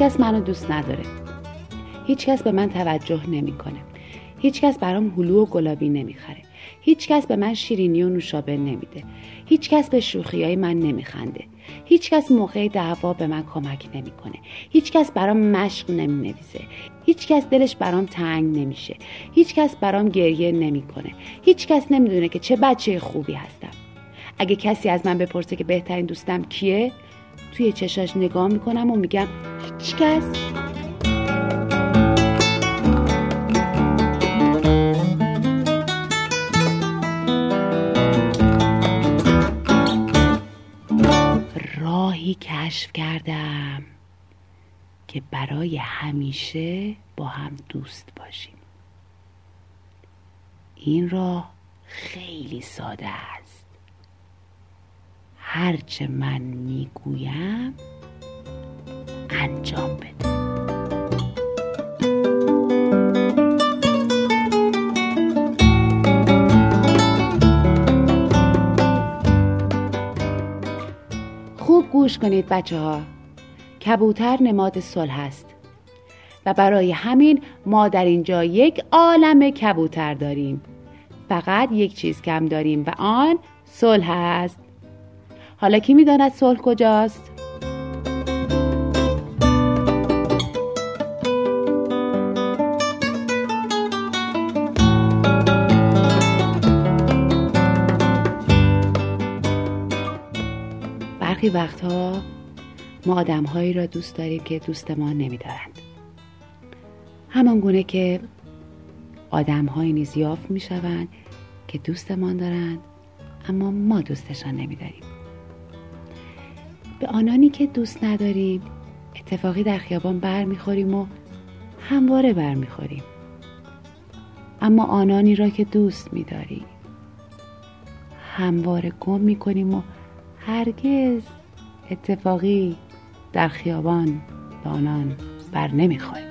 هیچکس منو دوست نداره. هیچکس به من توجه نمی‌کنه. هیچکس برام هلو و گلابی نمی‌خره. هیچکس به من شیرینی و نوشابه نمیده. هیچکس به شوخی های من نمیخنده. هیچکس موقع دعوا به من کمک نمی‌کنه. هیچکس برام مشق نمی‌نویسه. هیچکس دلش برام تنگ نمیشه. هیچکس برام گریه نمی‌کنه. هیچکس نمی‌دونه که چه بچه خوبی هستم. اگه کسی از من بپرسه که بهترین دوستم کیه توی چشاش نگاه می‌کنم و میگم هیچکس راهی کشف کردم که برای همیشه با هم دوست باشیم. این راه خیلی ساده است. هرچه من می‌گویم انجام بده. خوب گوش کنید بچه ها کبوتر نماد صلح است. و برای همین ما در اینجا یک عالم کبوتر داریم. فقط یک چیز کم داریم و آن صلح است. حالا کی می‌داند صلح کجاست؟ برخی وقتها ما آدمهایی را دوست داریم که دوست ما نمیدارند. همان گونه که آدمهایی نیز یافت می‌شوند که دوستمان دارند اما ما دوستشان نمیداریم. به آنانی که دوست نداریم اتفاقی در خیابان بر می‌خوریم و همواره بر می‌خوریم اما آنانی را که دوست میداریم همواره گم می‌کنیم و هرگز اتفاقی در خیابان به آنان بر نمی‌خوریم